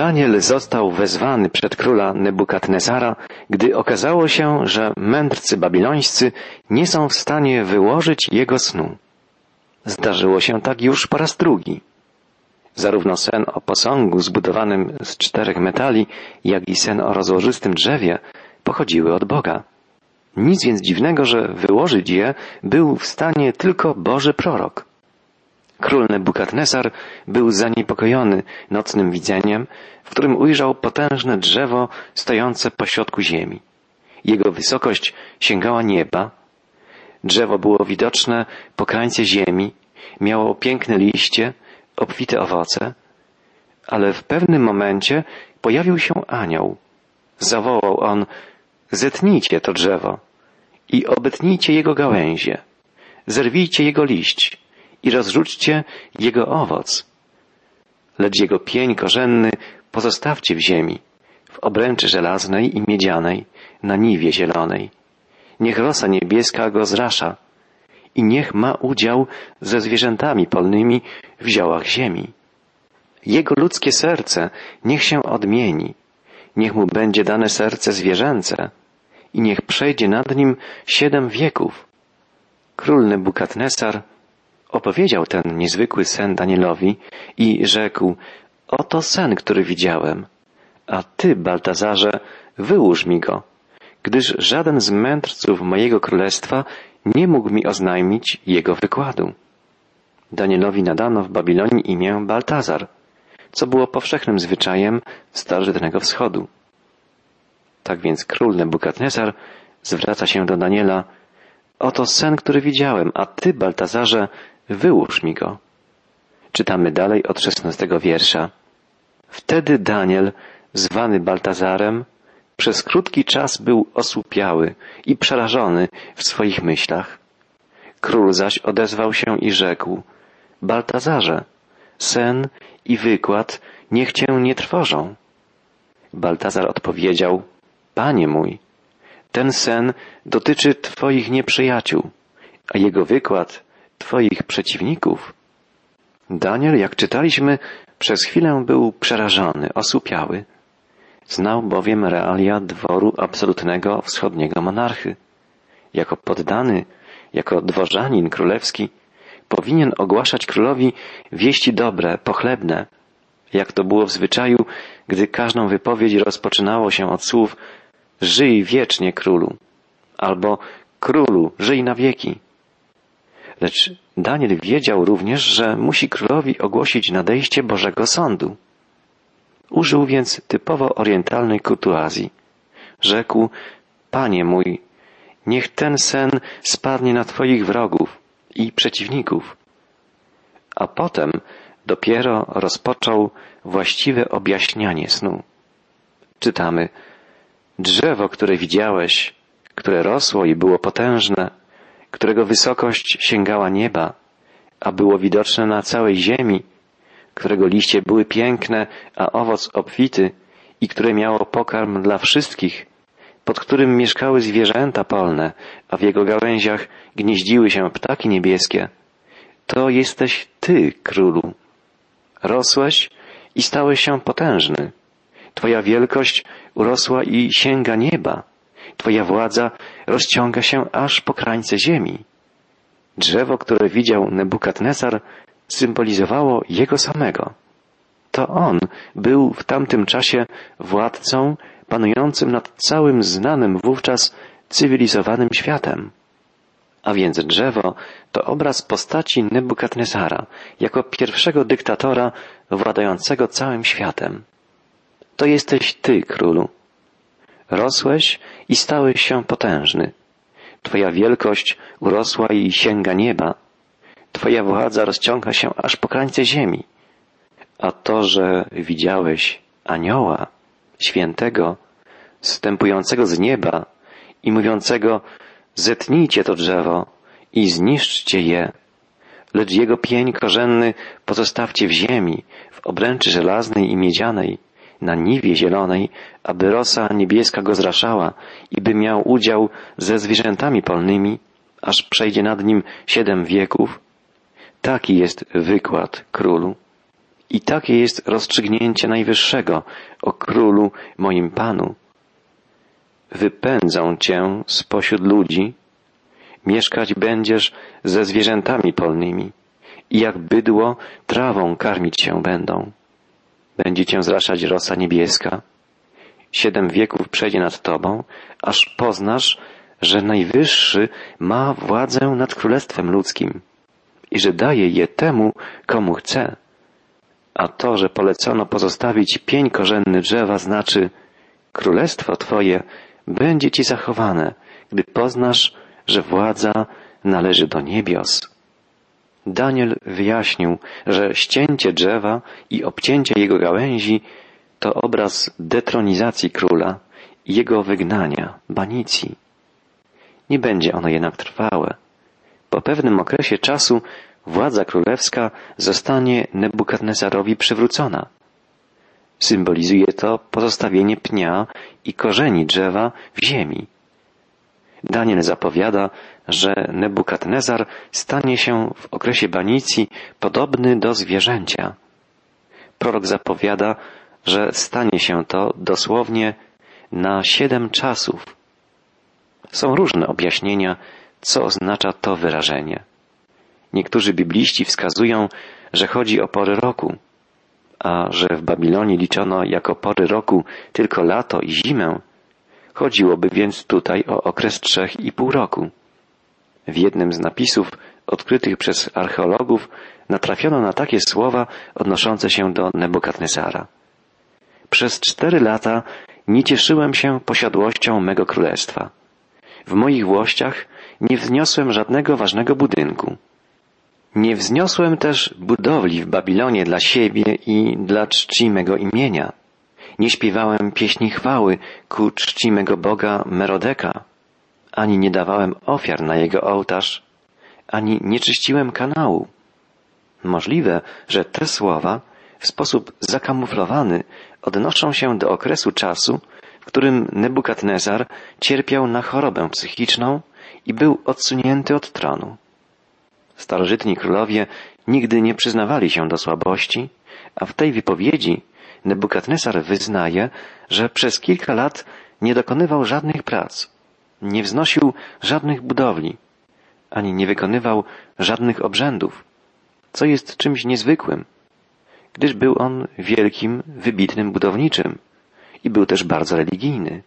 Daniel został wezwany przed króla Nebukadnezara, gdy okazało się, że mędrcy babilońscy nie są w stanie wyłożyć jego snu. Zdarzyło się tak już po raz drugi. Zarówno sen o posągu zbudowanym z czterech metali, jak i sen o rozłożystym drzewie pochodziły od Boga. Nic więc dziwnego, że wyłożyć je był w stanie tylko Boży prorok. Król Nebukadnesar był zaniepokojony nocnym widzeniem, w którym ujrzał potężne drzewo stojące pośrodku ziemi. Jego wysokość sięgała nieba. Drzewo było widoczne po krańce ziemi, miało piękne liście, obfite owoce, ale w pewnym momencie pojawił się anioł. Zawołał on, zetnijcie to drzewo i obetnijcie jego gałęzie, zerwijcie jego liść i rozrzućcie jego owoc. Lecz jego pień korzenny pozostawcie w ziemi, w obręczy żelaznej i miedzianej, na niwie zielonej. Niech rosa niebieska go zrasza i niech ma udział ze zwierzętami polnymi w ziołach ziemi. Jego ludzkie serce niech się odmieni, niech mu będzie dane serce zwierzęce i niech przejdzie nad nim siedem wieków. Król Nebukadnesar opowiedział ten niezwykły sen Danielowi i rzekł, oto sen, który widziałem, a ty, Baltazarze, wyłóż mi go, gdyż żaden z mędrców mojego królestwa nie mógł mi oznajmić jego wykładu. Danielowi nadano w Babilonii imię Baltazar, co było powszechnym zwyczajem starożytnego wschodu. Tak więc król Nebukadnezar zwraca się do Daniela, oto sen, który widziałem, a ty, Baltazarze, wyłóż mi go. Czytamy dalej od szesnastego wiersza. Wtedy Daniel, zwany Baltazarem, przez krótki czas był osłupiały i przerażony w swoich myślach. Król zaś odezwał się i rzekł, Baltazarze, sen i wykład niech cię nie trwożą. Baltazar odpowiedział, Panie mój, ten sen dotyczy Twoich nieprzyjaciół, a jego wykład Twoich przeciwników. Daniel, jak czytaliśmy, przez chwilę był przerażony, osłupiały. Znał bowiem realia dworu absolutnego wschodniego monarchy. Jako poddany, jako dworzanin królewski, powinien ogłaszać królowi wieści dobre, pochlebne, jak to było w zwyczaju, gdy każdą wypowiedź rozpoczynało się od słów Żyj wiecznie królu, albo Królu, żyj na wieki. Lecz Daniel wiedział również, że musi królowi ogłosić nadejście Bożego Sądu. Użył więc typowo orientalnej kurtuazji. Rzekł, Panie mój, niech ten sen spadnie na Twoich wrogów i przeciwników. A potem dopiero rozpoczął właściwe objaśnianie snu. Czytamy, drzewo, które widziałeś, które rosło i było potężne, którego wysokość sięgała nieba, a było widoczne na całej ziemi, którego liście były piękne, a owoc obfity i które miało pokarm dla wszystkich, pod którym mieszkały zwierzęta polne, a w jego gałęziach gnieździły się ptaki niebieskie, to jesteś Ty, królu. Rosłeś i stałeś się potężny. Twoja wielkość urosła i sięga nieba. Twoja władza rozciąga się aż po krańce ziemi. Drzewo, które widział Nebukadnesar, symbolizowało jego samego. To on był w tamtym czasie władcą panującym nad całym znanym wówczas cywilizowanym światem. A więc drzewo to obraz postaci Nebukadnesara jako pierwszego dyktatora władającego całym światem. To jesteś Ty, królu. Rosłeś i stałeś się potężny. Twoja wielkość urosła i sięga nieba. Twoja władza rozciąga się aż po krańce ziemi. A to, że widziałeś anioła, świętego, wstępującego z nieba i mówiącego zetnijcie to drzewo i zniszczcie je, lecz jego pień korzenny pozostawcie w ziemi, w obręczy żelaznej i miedzianej, na niwie zielonej, aby rosa niebieska go zraszała i by miał udział ze zwierzętami polnymi, aż przejdzie nad nim siedem wieków. Taki jest wykład królu. I takie jest rozstrzygnięcie Najwyższego o Królu moim Panu. Wypędzą Cię spośród ludzi, mieszkać będziesz ze zwierzętami polnymi i jak bydło trawą karmić się będą. Będzie Cię zraszać rosa niebieska. Siedem wieków przejdzie nad Tobą, aż poznasz, że Najwyższy ma władzę nad królestwem ludzkim i że daje je temu, komu chce. A to, że polecono pozostawić pień korzenny drzewa, znaczy królestwo Twoje będzie Ci zachowane, gdy poznasz, że władza należy do niebios. Daniel wyjaśnił, że ścięcie drzewa i obcięcie jego gałęzi to obraz detronizacji króla i jego wygnania, banicji. Nie będzie ono jednak trwałe. Po pewnym okresie czasu władza królewska zostanie Nebukadnezarowi przywrócona. Symbolizuje to pozostawienie pnia i korzeni drzewa w ziemi. Daniel zapowiada, że Nebukadnezar stanie się w okresie banicji podobny do zwierzęcia. Prorok zapowiada, że stanie się to dosłownie na siedem czasów. Są różne objaśnienia, co oznacza to wyrażenie. Niektórzy bibliści wskazują, że chodzi o pory roku, a że w Babilonie liczono jako pory roku tylko lato i zimę, chodziłoby więc tutaj o okres trzech i pół roku. W jednym z napisów odkrytych przez archeologów natrafiono na takie słowa odnoszące się do Nebukadnesara. Przez cztery lata nie cieszyłem się posiadłością mego królestwa. W moich włościach nie wzniosłem żadnego ważnego budynku. Nie wzniosłem też budowli w Babilonie dla siebie i dla czci mego imienia. Nie śpiewałem pieśni chwały ku czci mego Boga Merodeka, ani nie dawałem ofiar na jego ołtarz, ani nie czyściłem kanału. Możliwe, że te słowa w sposób zakamuflowany odnoszą się do okresu czasu, w którym Nebukadnezar cierpiał na chorobę psychiczną i był odsunięty od tronu. Starożytni królowie nigdy nie przyznawali się do słabości, a w tej wypowiedzi Nebukadnesar wyznaje, że przez kilka lat nie dokonywał żadnych prac, nie wznosił żadnych budowli, ani nie wykonywał żadnych obrzędów, co jest czymś niezwykłym, gdyż był on wielkim, wybitnym budowniczym i był też bardzo religijny.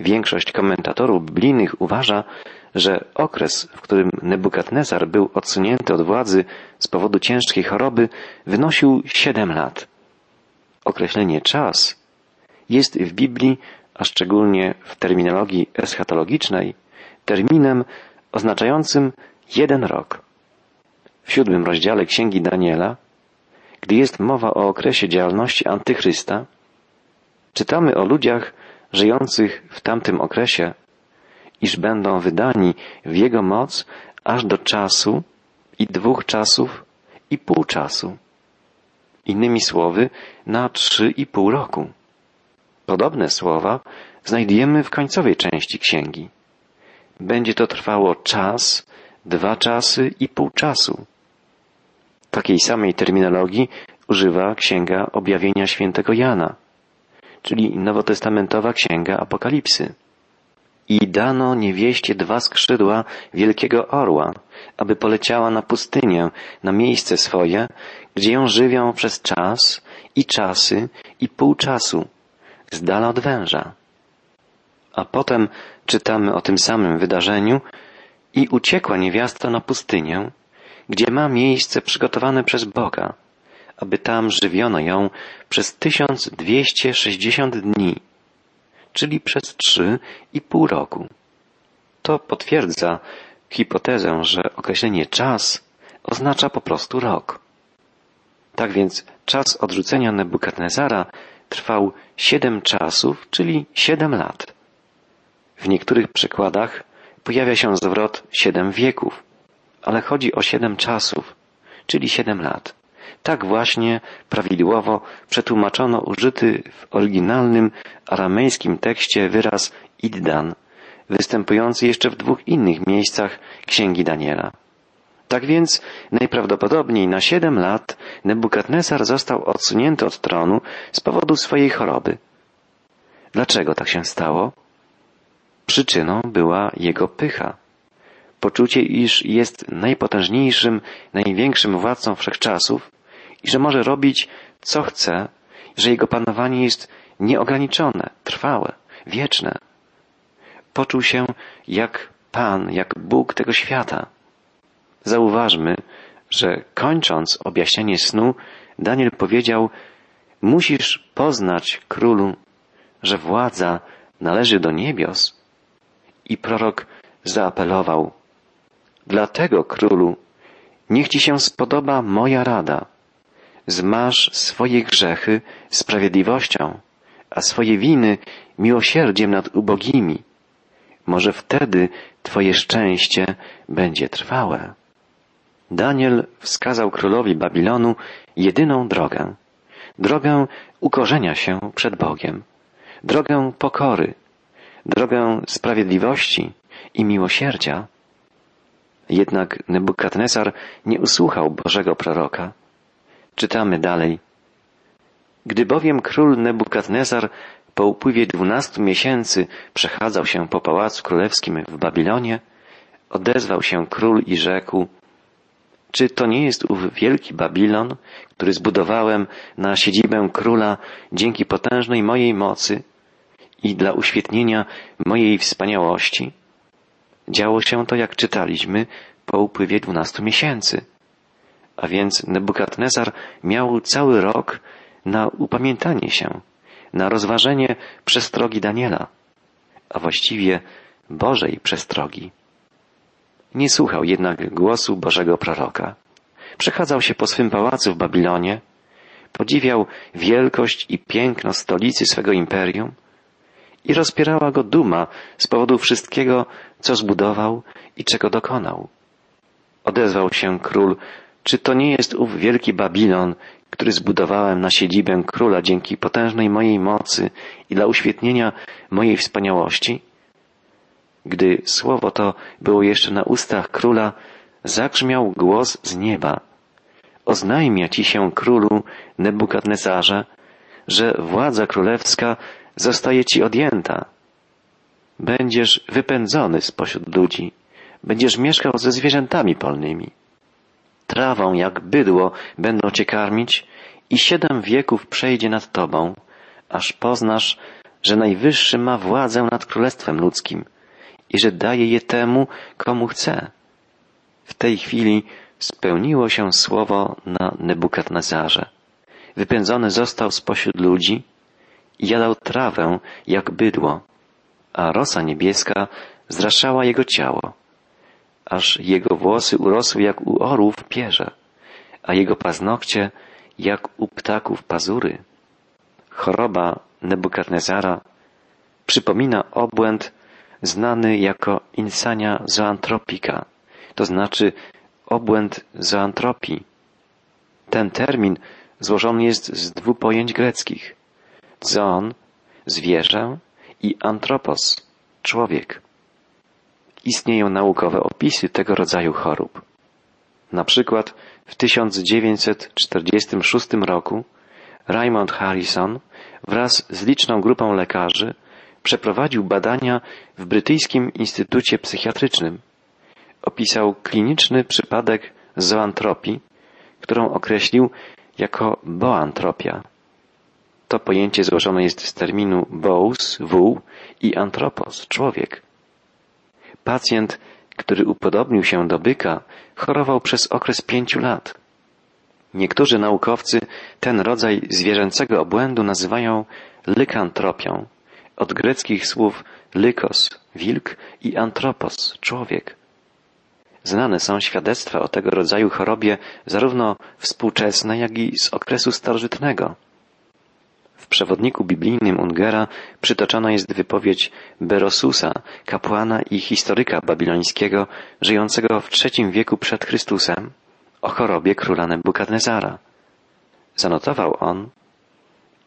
Większość komentatorów biblijnych uważa, że okres, w którym Nebukadnezar był odsunięty od władzy z powodu ciężkiej choroby, wynosił siedem lat. Określenie czas jest w Biblii, a szczególnie w terminologii eschatologicznej, terminem oznaczającym jeden rok. W siódmym rozdziale Księgi Daniela, gdy jest mowa o okresie działalności Antychrysta, czytamy o ludziach żyjących w tamtym okresie, iż będą wydani w Jego moc aż do czasu i dwóch czasów i pół czasu. Innymi słowy, na trzy i pół roku. Podobne słowa znajdujemy w końcowej części księgi. Będzie to trwało czas, dwa czasy i pół czasu. Takiej samej terminologii używa Księga Objawienia Świętego Jana, czyli nowotestamentowa Księga Apokalipsy. I dano niewieście dwa skrzydła wielkiego orła, aby poleciała na pustynię, na miejsce swoje, gdzie ją żywią przez czas i czasy i pół czasu, z dala od węża. A potem czytamy o tym samym wydarzeniu i uciekła niewiasta na pustynię, gdzie ma miejsce przygotowane przez Boga, aby tam żywiono ją przez tysiąc dwieście sześćdziesiąt dni czyli przez trzy i pół roku. To potwierdza hipotezę, że określenie czas oznacza po prostu rok. Tak więc czas odrzucenia Nebukadnezara trwał siedem czasów, czyli siedem lat. W niektórych przykładach pojawia się zwrot siedem wieków, ale chodzi o siedem czasów, czyli siedem lat. Tak właśnie prawidłowo przetłumaczono użyty w oryginalnym aramejskim tekście wyraz iddan, występujący jeszcze w dwóch innych miejscach Księgi Daniela. Tak więc najprawdopodobniej na siedem lat Nebukadnesar został odsunięty od tronu z powodu swojej choroby. Dlaczego tak się stało? Przyczyną była jego pycha. Poczucie, iż jest najpotężniejszym, największym władcą wszechczasów i że może robić co chce, że jego panowanie jest nieograniczone, trwałe, wieczne. Poczuł się jak Pan, jak Bóg tego świata. Zauważmy, że kończąc objaśnienie snu, Daniel powiedział, musisz poznać, królu, że władza należy do niebios. I prorok zaapelował, dlatego, królu, niech ci się spodoba moja rada. Zmasz swoje grzechy sprawiedliwością, a swoje winy miłosierdziem nad ubogimi. Może wtedy Twoje szczęście będzie trwałe. Daniel wskazał królowi Babilonu jedyną drogę. Drogę ukorzenia się przed Bogiem. Drogę pokory. Drogę sprawiedliwości i miłosierdzia. Jednak Nebukadnesar nie usłuchał Bożego proroka. Czytamy dalej. Gdy bowiem król Nebukadnezar po upływie dwunastu miesięcy przechadzał się po pałacu królewskim w Babilonie, odezwał się król i rzekł, czy to nie jest ów wielki Babilon, który zbudowałem na siedzibę króla dzięki potężnej mojej mocy i dla uświetnienia mojej wspaniałości? Działo się to, jak czytaliśmy, po upływie dwunastu miesięcy. A więc Nebukadnezar miał cały rok na upamiętanie się, na rozważenie przestrogi Daniela, a właściwie Bożej przestrogi. Nie słuchał jednak głosu Bożego proroka. Przechadzał się po swym pałacu w Babilonie, podziwiał wielkość i piękno stolicy swego imperium i rozpierała go duma z powodu wszystkiego, co zbudował i czego dokonał. Odezwał się król, czy to nie jest ów wielki Babilon, który zbudowałem na siedzibę króla dzięki potężnej mojej mocy i dla uświetnienia mojej wspaniałości? Gdy słowo to było jeszcze na ustach króla, zagrzmiał głos z nieba. Oznajmia ci się królu Nebukadnezarze, że władza królewska zostaje ci odjęta. Będziesz wypędzony spośród ludzi. Będziesz mieszkał ze zwierzętami polnymi. Trawą jak bydło będą cię karmić i siedem wieków przejdzie nad tobą, aż poznasz, że Najwyższy ma władzę nad królestwem ludzkim i że daje je temu, komu chce. W tej chwili spełniło się słowo na Nebukadnezarze. Wypędzony został spośród ludzi i jadał trawę jak bydło, a rosa niebieska zraszała jego ciało, aż jego włosy urosły jak u orłów pierze, a jego paznokcie jak u ptaków pazury. Choroba Nebukadnezara przypomina obłęd znany jako insania zoantropika, to znaczy obłęd zoantropii. Ten termin złożony jest z dwóch pojęć greckich. Zoon, zwierzę i antropos, człowiek. Istnieją naukowe opisy tego rodzaju chorób. Na przykład w 1946 roku Raymond Harrison wraz z liczną grupą lekarzy przeprowadził badania w Brytyjskim Instytucie Psychiatrycznym. Opisał kliniczny przypadek zoantropii, którą określił jako boantropia. To pojęcie złożone jest z terminu bous, wół i antropos, człowiek. Pacjent, który upodobnił się do byka, chorował przez okres pięciu lat. Niektórzy naukowcy ten rodzaj zwierzęcego obłędu nazywają lykantropią, od greckich słów lykos, wilk i antropos, człowiek. Znane są świadectwa o tego rodzaju chorobie zarówno współczesne, jak i z okresu starożytnego. W przewodniku biblijnym Ungera przytoczona jest wypowiedź Berosusa, kapłana i historyka babilońskiego, żyjącego w III wieku przed Chrystusem, o chorobie króla Nebukadnezara. Zanotował on,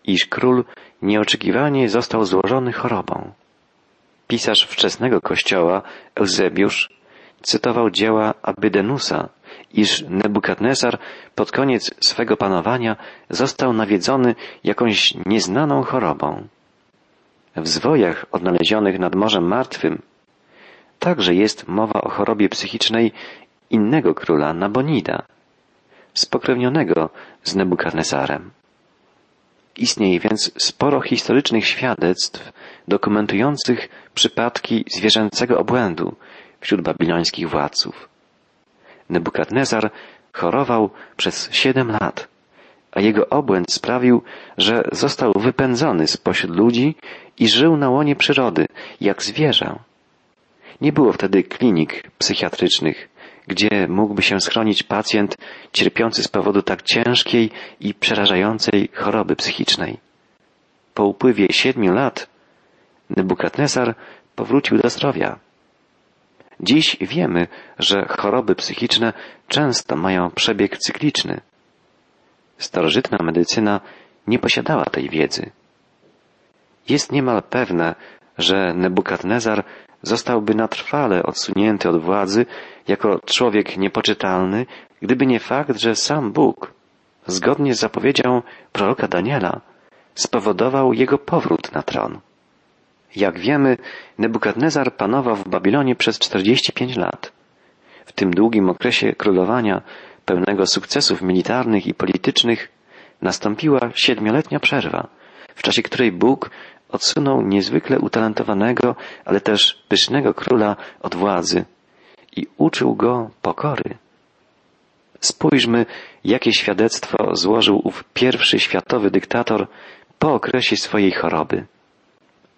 iż król nieoczekiwanie został złożony chorobą. Pisarz wczesnego kościoła, Eusebiusz, cytował dzieła Abydenusa, iż Nebukadnesar pod koniec swego panowania został nawiedzony jakąś nieznaną chorobą. W zwojach odnalezionych nad Morzem Martwym także jest mowa o chorobie psychicznej innego króla Nabonida, spokrewnionego z Nebukadnesarem. Istnieje więc sporo historycznych świadectw dokumentujących przypadki zwierzęcego obłędu wśród babilońskich władców. Nebukadnezar chorował przez siedem lat, a jego obłęd sprawił, że został wypędzony spośród ludzi i żył na łonie przyrody, jak zwierzę. Nie było wtedy klinik psychiatrycznych, gdzie mógłby się schronić pacjent cierpiący z powodu tak ciężkiej i przerażającej choroby psychicznej. Po upływie siedmiu lat Nebukadnesar powrócił do zdrowia. Dziś wiemy, że choroby psychiczne często mają przebieg cykliczny. Starożytna medycyna nie posiadała tej wiedzy. Jest niemal pewne, że Nebukadnezar zostałby na trwale odsunięty od władzy jako człowiek niepoczytalny, gdyby nie fakt, że sam Bóg, zgodnie z zapowiedzią proroka Daniela, spowodował jego powrót na tron. Jak wiemy, Nebukadnezar panował w Babilonie przez 45 lat. W tym długim okresie królowania, pełnego sukcesów militarnych i politycznych, nastąpiła siedmioletnia przerwa, w czasie której Bóg odsunął niezwykle utalentowanego, ale też pysznego króla od władzy i uczył go pokory. Spójrzmy, jakie świadectwo złożył ów pierwszy światowy dyktator po okresie swojej choroby.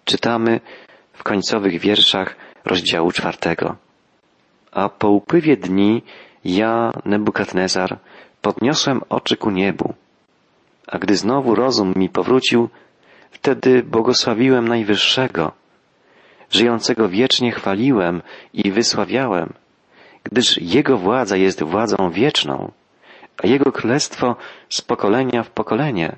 Czytamy w końcowych wierszach rozdziału czwartego. A po upływie dni ja, Nebukadnezar, podniosłem oczy ku niebu. A gdy znowu rozum mi powrócił, wtedy błogosławiłem Najwyższego, żyjącego wiecznie chwaliłem i wysławiałem, gdyż Jego władza jest władzą wieczną, a Jego królestwo z pokolenia w pokolenie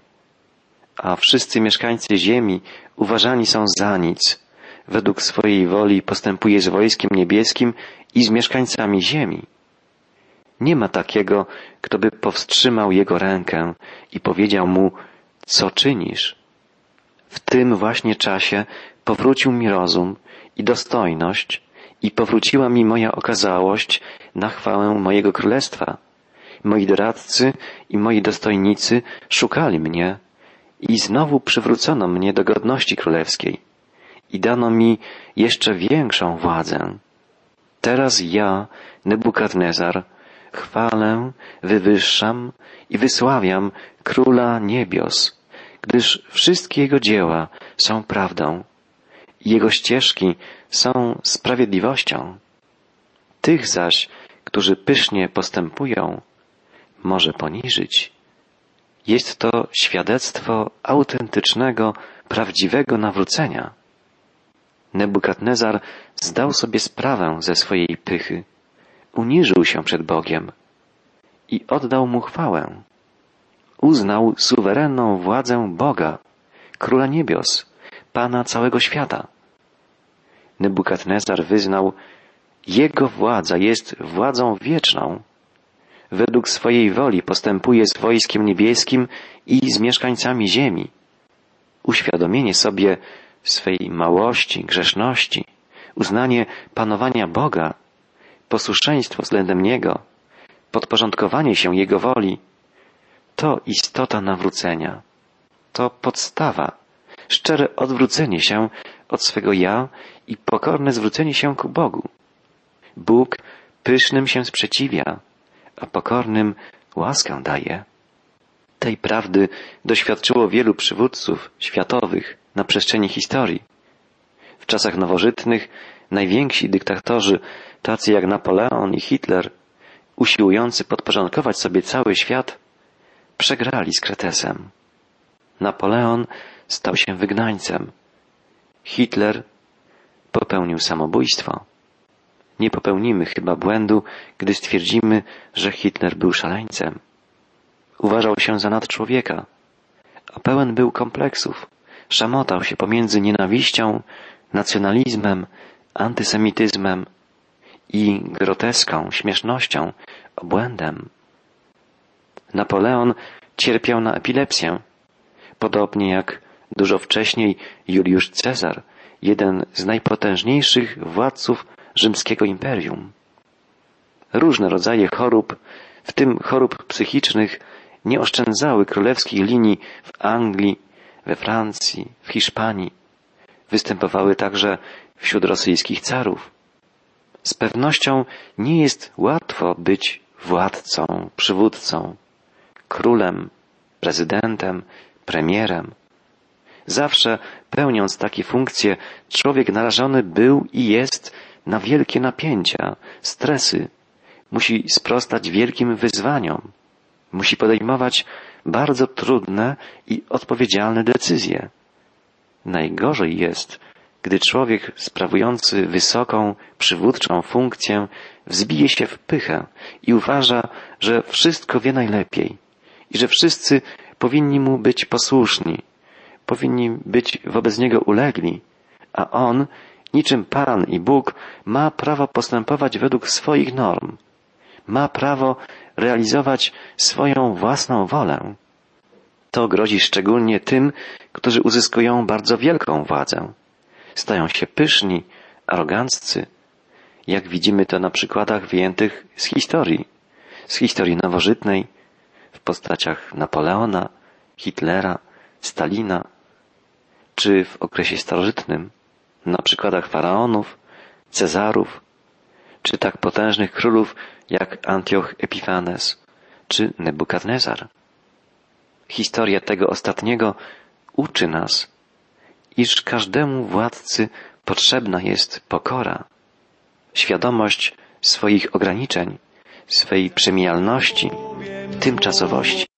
a wszyscy mieszkańcy ziemi uważani są za nic. Według swojej woli postępuje z wojskiem niebieskim i z mieszkańcami ziemi. Nie ma takiego, kto by powstrzymał jego rękę i powiedział mu, co czynisz. W tym właśnie czasie powrócił mi rozum i dostojność i powróciła mi moja okazałość na chwałę mojego królestwa. Moi doradcy i moi dostojnicy szukali mnie, i znowu przywrócono mnie do godności królewskiej i dano mi jeszcze większą władzę. Teraz ja, Nebukadnezar, chwalę, wywyższam i wysławiam Króla Niebios, gdyż wszystkie Jego dzieła są prawdą i Jego ścieżki są sprawiedliwością. Tych zaś, którzy pysznie postępują, może poniżyć. Jest to świadectwo autentycznego, prawdziwego nawrócenia. Nebukadnezar zdał sobie sprawę ze swojej pychy, uniżył się przed Bogiem i oddał mu chwałę. Uznał suwerenną władzę Boga, Króla Niebios, Pana całego świata. Nebukadnezar wyznał, Jego władza jest władzą wieczną według swojej woli postępuje z wojskiem niebieskim i z mieszkańcami ziemi. Uświadomienie sobie swej małości, grzeszności, uznanie panowania Boga, posłuszeństwo względem Niego, podporządkowanie się Jego woli, to istota nawrócenia. To podstawa, szczere odwrócenie się od swego ja i pokorne zwrócenie się ku Bogu. Bóg pysznym się sprzeciwia, a pokornym łaskę daje. Tej prawdy doświadczyło wielu przywódców światowych na przestrzeni historii. W czasach nowożytnych najwięksi dyktatorzy, tacy jak Napoleon i Hitler, usiłujący podporządkować sobie cały świat, przegrali z Kretesem. Napoleon stał się wygnańcem. Hitler popełnił samobójstwo. Nie popełnimy chyba błędu, gdy stwierdzimy, że Hitler był szaleńcem. Uważał się za nadczłowieka, a pełen był kompleksów. Szamotał się pomiędzy nienawiścią, nacjonalizmem, antysemityzmem i groteską, śmiesznością obłędem. Napoleon cierpiał na epilepsję, podobnie jak dużo wcześniej Juliusz Cezar, jeden z najpotężniejszych władców rzymskiego imperium. Różne rodzaje chorób, w tym chorób psychicznych, nie oszczędzały królewskich linii w Anglii, we Francji, w Hiszpanii. Występowały także wśród rosyjskich carów. Z pewnością nie jest łatwo być władcą, przywódcą, królem, prezydentem, premierem. Zawsze pełniąc takie funkcje, człowiek narażony był i jest na wielkie napięcia, stresy. Musi sprostać wielkim wyzwaniom. Musi podejmować bardzo trudne i odpowiedzialne decyzje. Najgorzej jest, gdy człowiek sprawujący wysoką, przywódczą funkcję wzbije się w pychę i uważa, że wszystko wie najlepiej i że wszyscy powinni mu być posłuszni, powinni być wobec niego ulegli, a on, niczym Pan i Bóg, ma prawo postępować według swoich norm, ma prawo realizować swoją własną wolę. To grozi szczególnie tym, którzy uzyskują bardzo wielką władzę. Stają się pyszni, aroganccy, jak widzimy to na przykładach wyjętych z historii, z historii nowożytnej, w postaciach Napoleona, Hitlera, Stalina, czy w okresie starożytnym, na przykładach faraonów, Cezarów, czy tak potężnych królów jak Antioch Epifanes, czy Nebukadnezar. Historia tego ostatniego uczy nas, iż każdemu władcy potrzebna jest pokora, świadomość swoich ograniczeń, swej przemijalności, tymczasowości.